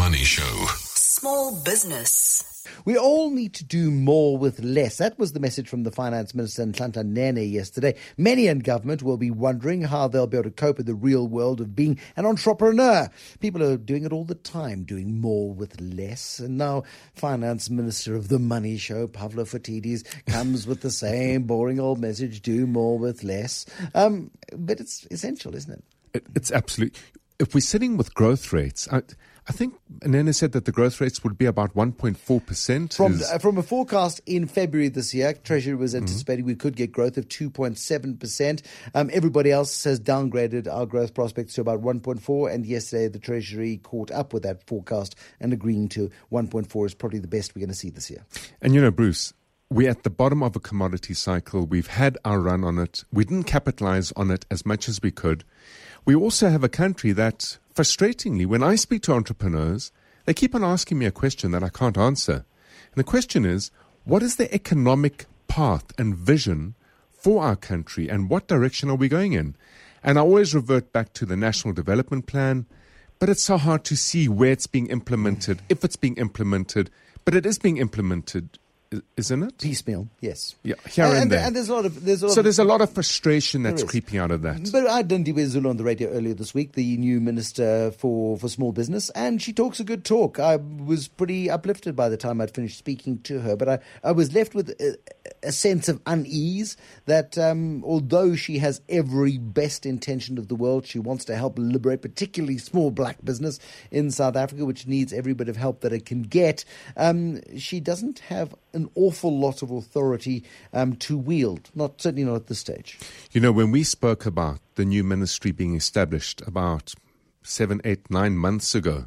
Money Show. Small business. We all need to do more with less. That was the message from the Finance Minister Nhlanhla Nene yesterday. Many in government will be wondering how they'll be able to cope with the real world of being an entrepreneur. People are doing it all the time, doing more with less. And now, Finance Minister of the Money Show, Pavlo Phitidis, comes with the same boring old message do more with less. Um, but it's essential, isn't it? It, it's absolute. If we're sitting with growth rates, I, I think Nene said that the growth rates would be about 1.4%. From, is- uh, from a forecast in February this year, Treasury was Mm-hmm. anticipating we could get growth of 2.7%. Um, everybody else has downgraded our growth prospects to about 1.4, and yesterday the Treasury caught up with that forecast and agreeing to 1.4 is probably the best we're going to see this year. And you know, Bruce, we're at the bottom of a commodity cycle. We've had our run on it. We didn't capitalize on it as much as we could. We also have a country that, frustratingly, when I speak to entrepreneurs, they keep on asking me a question that I can't answer. And the question is, what is the economic path and vision for our country and what direction are we going in? And I always revert back to the National Development Plan, but it's so hard to see where it's being implemented, if it's being implemented, but it is being implemented, isn't it? Piecemeal, yes. Yeah, here and, and, there. and there's a lot of there's a lot so of, there's a lot of frustration that's creeping out of that. But I had Lindiwe Zulu on the radio earlier this week, the new minister for, for small business, and she talks a good talk. I was pretty uplifted by the time I'd finished speaking to her, but I, I was left with a, a sense of unease that um, although she has every best intention of the world, she wants to help liberate particularly small black business in South Africa, which needs every bit of help that it can get. Um, she doesn't have an awful lot of authority um, to wield, not certainly not at this stage. You know, when we spoke about the new ministry being established about seven, eight, nine months ago,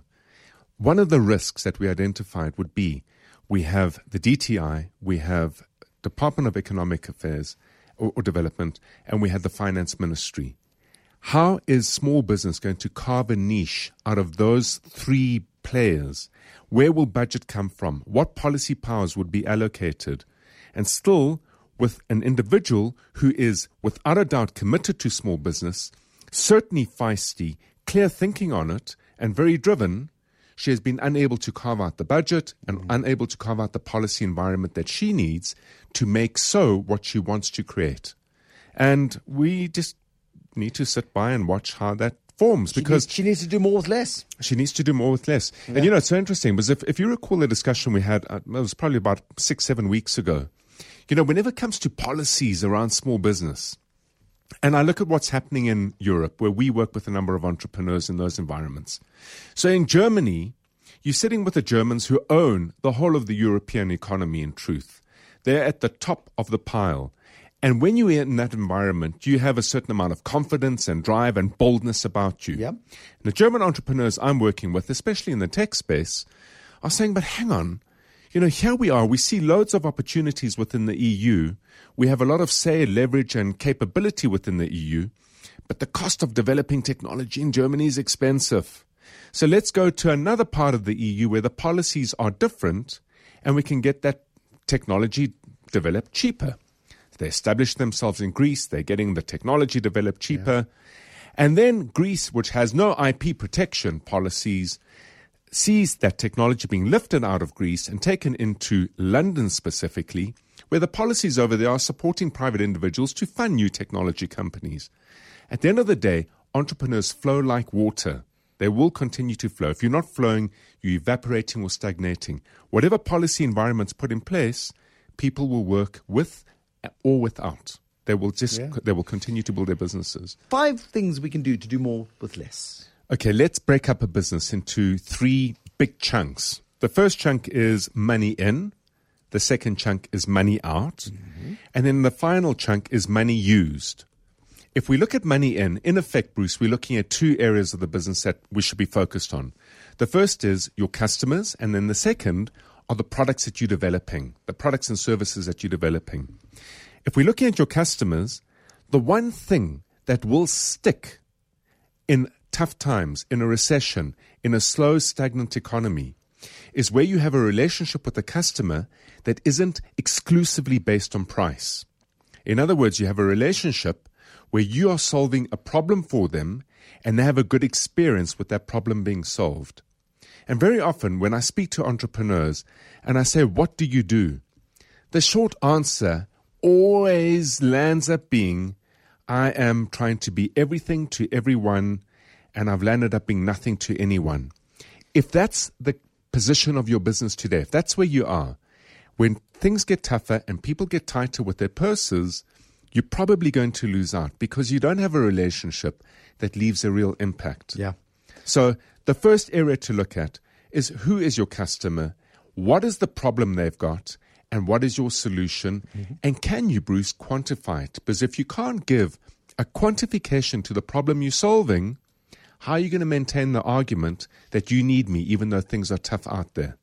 one of the risks that we identified would be we have the DTI, we have Department of Economic Affairs or, or Development, and we had the Finance Ministry. How is small business going to carve a niche out of those three players? Where will budget come from? What policy powers would be allocated? And still, with an individual who is without a doubt committed to small business, certainly feisty, clear thinking on it, and very driven, she has been unable to carve out the budget and mm-hmm. unable to carve out the policy environment that she needs to make so what she wants to create. And we just need to sit by and watch how that forms She because needs, she needs to do more with less. she needs to do more with less. And you know, it's so interesting because if, if you recall the discussion we had, uh, it was probably about six, seven weeks ago. You know, whenever it comes to policies around small business, and I look at what's happening in Europe, where we work with a number of entrepreneurs in those environments. So in Germany, you're sitting with the Germans who own the whole of the European economy in truth. They're at the top of the pile. And when you're in that environment, you have a certain amount of confidence and drive and boldness about you. Yep. And the German entrepreneurs I'm working with, especially in the tech space, are saying, but hang on, you know, here we are. We see loads of opportunities within the EU. We have a lot of say, leverage, and capability within the EU. But the cost of developing technology in Germany is expensive. So let's go to another part of the EU where the policies are different and we can get that technology developed cheaper. They establish themselves in Greece, they're getting the technology developed cheaper. And then Greece, which has no IP protection policies, sees that technology being lifted out of Greece and taken into London specifically, where the policies over there are supporting private individuals to fund new technology companies. At the end of the day, entrepreneurs flow like water. They will continue to flow. If you're not flowing, you're evaporating or stagnating. Whatever policy environment's put in place, people will work with or without. They will just Yeah. they will continue to build their businesses. Five things we can do to do more with less. Okay, let's break up a business into three big chunks. The first chunk is money in, the second chunk is money out, mm-hmm. and then the final chunk is money used. If we look at money in, in effect, Bruce, we're looking at two areas of the business that we should be focused on. The first is your customers, and then the second are the products that you're developing, the products and services that you're developing. If we're looking at your customers, the one thing that will stick in tough times, in a recession, in a slow, stagnant economy, is where you have a relationship with the customer that isn't exclusively based on price. In other words, you have a relationship where you are solving a problem for them and they have a good experience with that problem being solved. And very often, when I speak to entrepreneurs and I say, What do you do? the short answer always lands up being, I am trying to be everything to everyone, and I've landed up being nothing to anyone. If that's the position of your business today, if that's where you are, when things get tougher and people get tighter with their purses, you're probably going to lose out because you don't have a relationship that leaves a real impact. Yeah. So the first area to look at is who is your customer? What is the problem they've got? And what is your solution? Mm-hmm. And can you, Bruce, quantify it? Because if you can't give a quantification to the problem you're solving, how are you going to maintain the argument that you need me even though things are tough out there?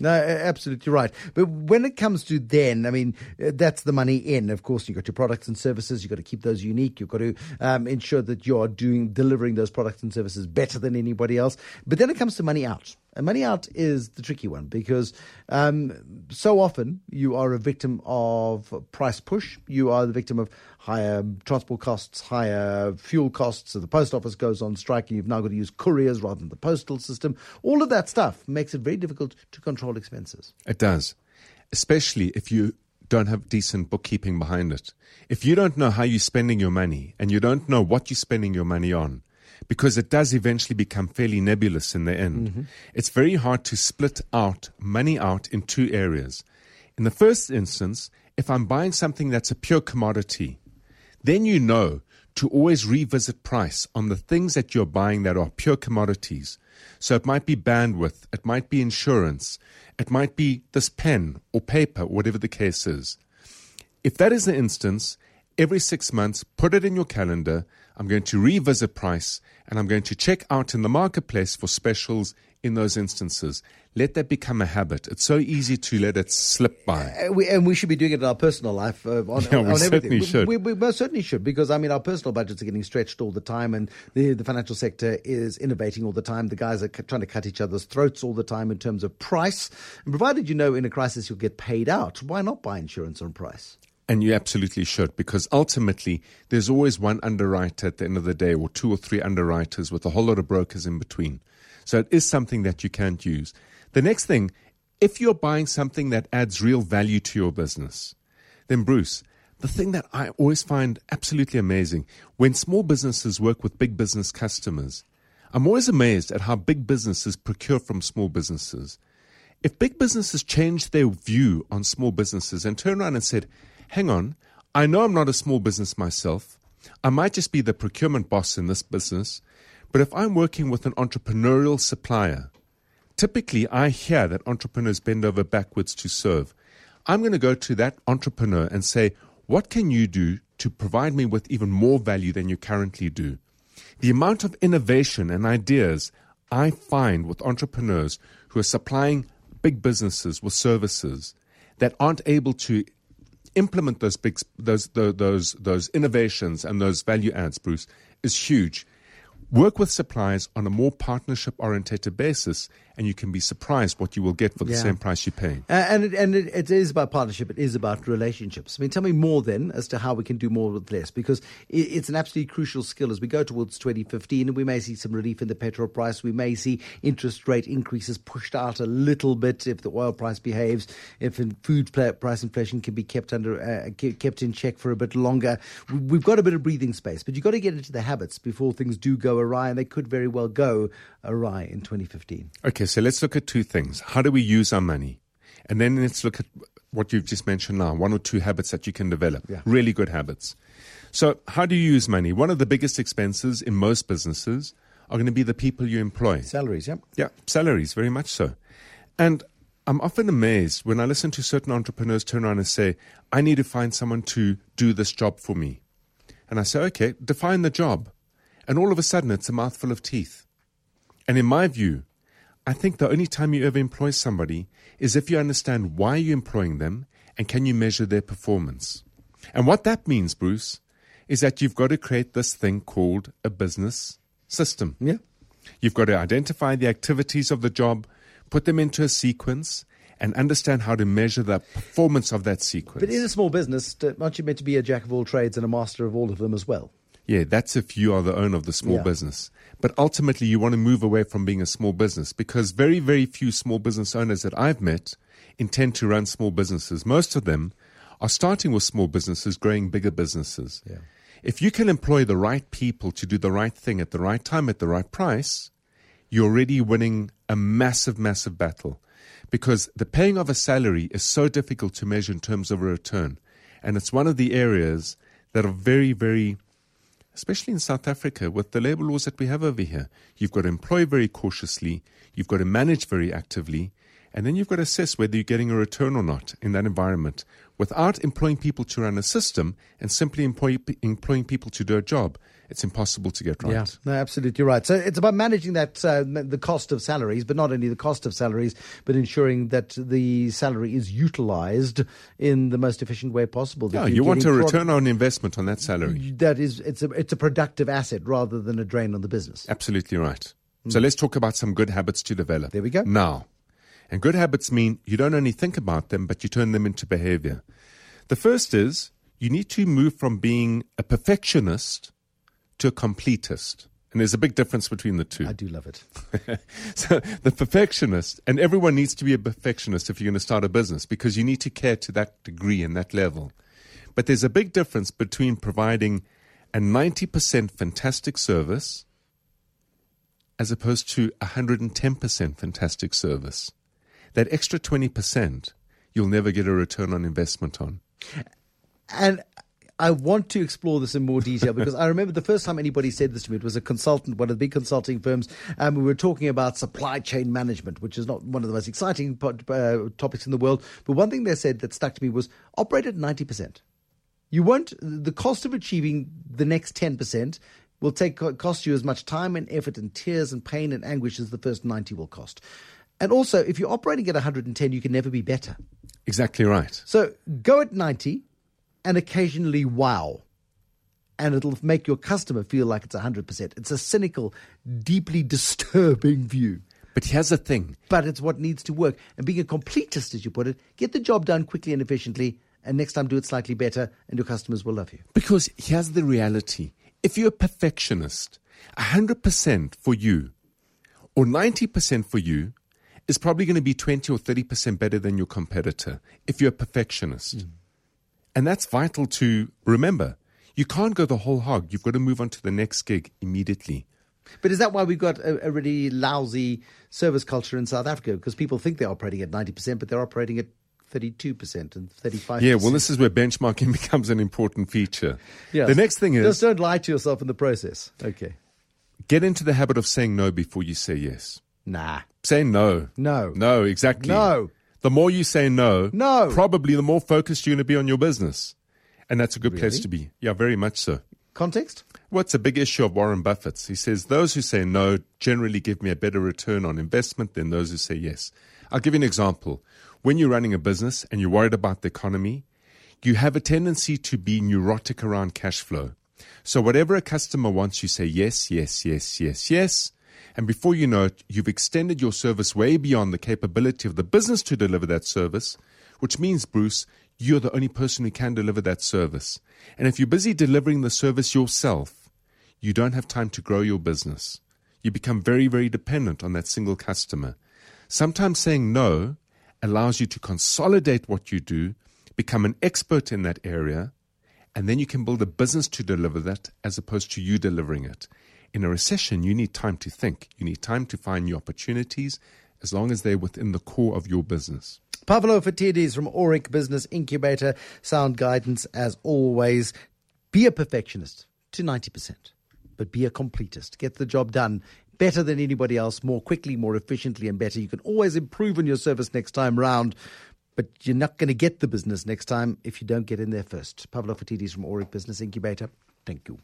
No, absolutely right. But when it comes to then, I mean, uh, that's the money in. Of course, you've got your products and services. You've got to keep those unique. You've got to um, ensure that you're doing delivering those products and services better than anybody else. But then it comes to money out. And money out is the tricky one because um, so often you are a victim of price push. You are the victim of higher transport costs, higher fuel costs. So the post office goes on strike and you've now got to use couriers rather than the postal system. All of that stuff makes it very difficult to control expenses. It does, especially if you don't have decent bookkeeping behind it. If you don't know how you're spending your money and you don't know what you're spending your money on, because it does eventually become fairly nebulous in the end. Mm-hmm. It's very hard to split out money out in two areas. In the first instance, if I'm buying something that's a pure commodity, then you know to always revisit price on the things that you're buying that are pure commodities. So it might be bandwidth, it might be insurance, it might be this pen or paper, whatever the case is. If that is the instance, every six months, put it in your calendar. I'm going to revisit price and I'm going to check out in the marketplace for specials in those instances. Let that become a habit. It's so easy to let it slip by. Uh, we, and we should be doing it in our personal life uh, on, yeah, on, we on certainly everything. Should. We, we, we, most certainly should because, I mean, our personal budgets are getting stretched all the time and the, the financial sector is innovating all the time. The guys are c- trying to cut each other's throats all the time in terms of price. And provided you know in a crisis you'll get paid out, why not buy insurance on price? And you absolutely should, because ultimately there's always one underwriter at the end of the day, or two or three underwriters with a whole lot of brokers in between. So it is something that you can't use. The next thing, if you're buying something that adds real value to your business, then Bruce, the thing that I always find absolutely amazing when small businesses work with big business customers, I'm always amazed at how big businesses procure from small businesses. If big businesses change their view on small businesses and turn around and said, hang on, I know I'm not a small business myself. I might just be the procurement boss in this business. But if I'm working with an entrepreneurial supplier, typically I hear that entrepreneurs bend over backwards to serve. I'm going to go to that entrepreneur and say, what can you do to provide me with even more value than you currently do? The amount of innovation and ideas I find with entrepreneurs who are supplying big businesses with services that aren't able to implement those big those those those innovations and those value adds, Bruce, is huge. Work with suppliers on a more partnership orientated basis, and you can be surprised what you will get for the yeah. same price you pay. Uh, and it, and it, it is about partnership. It is about relationships. I mean, tell me more then as to how we can do more with less, because it, it's an absolutely crucial skill as we go towards 2015, and we may see some relief in the petrol price. We may see interest rate increases pushed out a little bit if the oil price behaves. If food price inflation can be kept under uh, kept in check for a bit longer, we've got a bit of breathing space. But you've got to get into the habits before things do go awry, and they could very well go awry in 2015. Okay, so let's look at two things. How do we use our money? And then let's look at what you've just mentioned now one or two habits that you can develop. Yeah. Really good habits. So, how do you use money? One of the biggest expenses in most businesses are going to be the people you employ. Salaries, yeah. Yeah, salaries, very much so. And I'm often amazed when I listen to certain entrepreneurs turn around and say, I need to find someone to do this job for me. And I say, okay, define the job. And all of a sudden, it's a mouthful of teeth. And in my view, I think the only time you ever employ somebody is if you understand why you're employing them and can you measure their performance. And what that means, Bruce, is that you've got to create this thing called a business system. Yeah. You've got to identify the activities of the job, put them into a sequence, and understand how to measure the performance of that sequence. But in a small business, aren't you meant to be a jack of all trades and a master of all of them as well? Yeah, that's if you are the owner of the small Yeah. business. But ultimately, you want to move away from being a small business because very, very few small business owners that I've met intend to run small businesses. Most of them are starting with small businesses, growing bigger businesses. Yeah. If you can employ the right people to do the right thing at the right time at the right price, you're already winning a massive, massive battle. Because the paying of a salary is so difficult to measure in terms of a return. And it's one of the areas that are very, very, especially in South Africa, with the labor laws that we have over here. You've got to employ very cautiously, you've got to manage very actively, and then you've got to assess whether you're getting a return or not in that environment without employing people to run a system and simply employ, employing people to do a job. It's impossible to get right. Yeah, no, absolutely right. So it's about managing that uh, the cost of salaries, but not only the cost of salaries, but ensuring that the salary is utilized in the most efficient way possible. Yeah, you're want a prod- return on investment on that salary. That is, it's a it's a productive asset rather than a drain on the business. Absolutely right. So let's talk about some good habits to develop. Mm. There we go. Now, and good habits mean you don't only think about them, but you turn them into behavior. The first is you need to move from being a perfectionist to a completist. And there's a big difference between the two. I do love it. so the perfectionist, and everyone needs to be a perfectionist if you're going to start a business because you need to care to that degree and that level. But there's a big difference between providing a 90% fantastic service as opposed to 110% fantastic service. That extra 20%, you'll never get a return on investment on. And I want to explore this in more detail because I remember the first time anybody said this to me, it was a consultant, one of the big consulting firms, and we were talking about supply chain management, which is not one of the most exciting uh, topics in the world. But one thing they said that stuck to me was operate at 90%. You won't, the cost of achieving the next 10% will take cost you as much time and effort and tears and pain and anguish as the first 90 will cost. And also, if you're operating at 110, you can never be better. Exactly right. So go at 90 and occasionally wow. And it'll make your customer feel like it's 100%. It's a cynical, deeply disturbing view. But here's the thing But it's what needs to work. And being a completist, as you put it, get the job done quickly and efficiently, and next time do it slightly better, and your customers will love you. Because here's the reality if you're a perfectionist, 100% for you or 90% for you is probably going to be 20 or 30% better than your competitor if you're a perfectionist. Mm. And that's vital to remember. You can't go the whole hog. You've got to move on to the next gig immediately. But is that why we've got a, a really lousy service culture in South Africa? Because people think they're operating at 90%, but they're operating at 32% and 35%. Yeah, well, this is where benchmarking becomes an important feature. Yes. The next thing is Just don't lie to yourself in the process. Okay. get into the habit of saying no before you say yes. Nah. Say no. No. No, exactly. No. The more you say no, No. probably the more focused you're going to be on your business. And that's a good place to be. Yeah, very much so. Context? What's a big issue of Warren Buffett's? He says those who say no generally give me a better return on investment than those who say yes. I'll give you an example. When you're running a business and you're worried about the economy, you have a tendency to be neurotic around cash flow. So whatever a customer wants, you say yes, yes, yes, yes, yes. And before you know it, you've extended your service way beyond the capability of the business to deliver that service, which means, Bruce, you're the only person who can deliver that service. And if you're busy delivering the service yourself, you don't have time to grow your business. You become very, very dependent on that single customer. Sometimes saying no allows you to consolidate what you do, become an expert in that area, and then you can build a business to deliver that as opposed to you delivering it. In a recession, you need time to think. You need time to find new opportunities as long as they're within the core of your business. Pavlo Phitidis from Aurik Business Incubator. Sound guidance as always. Be a perfectionist to 90%, but be a completist. Get the job done better than anybody else, more quickly, more efficiently, and better. You can always improve on your service next time round, but you're not going to get the business next time if you don't get in there first. Pavlo Phitidis from Aurik Business Incubator. Thank you.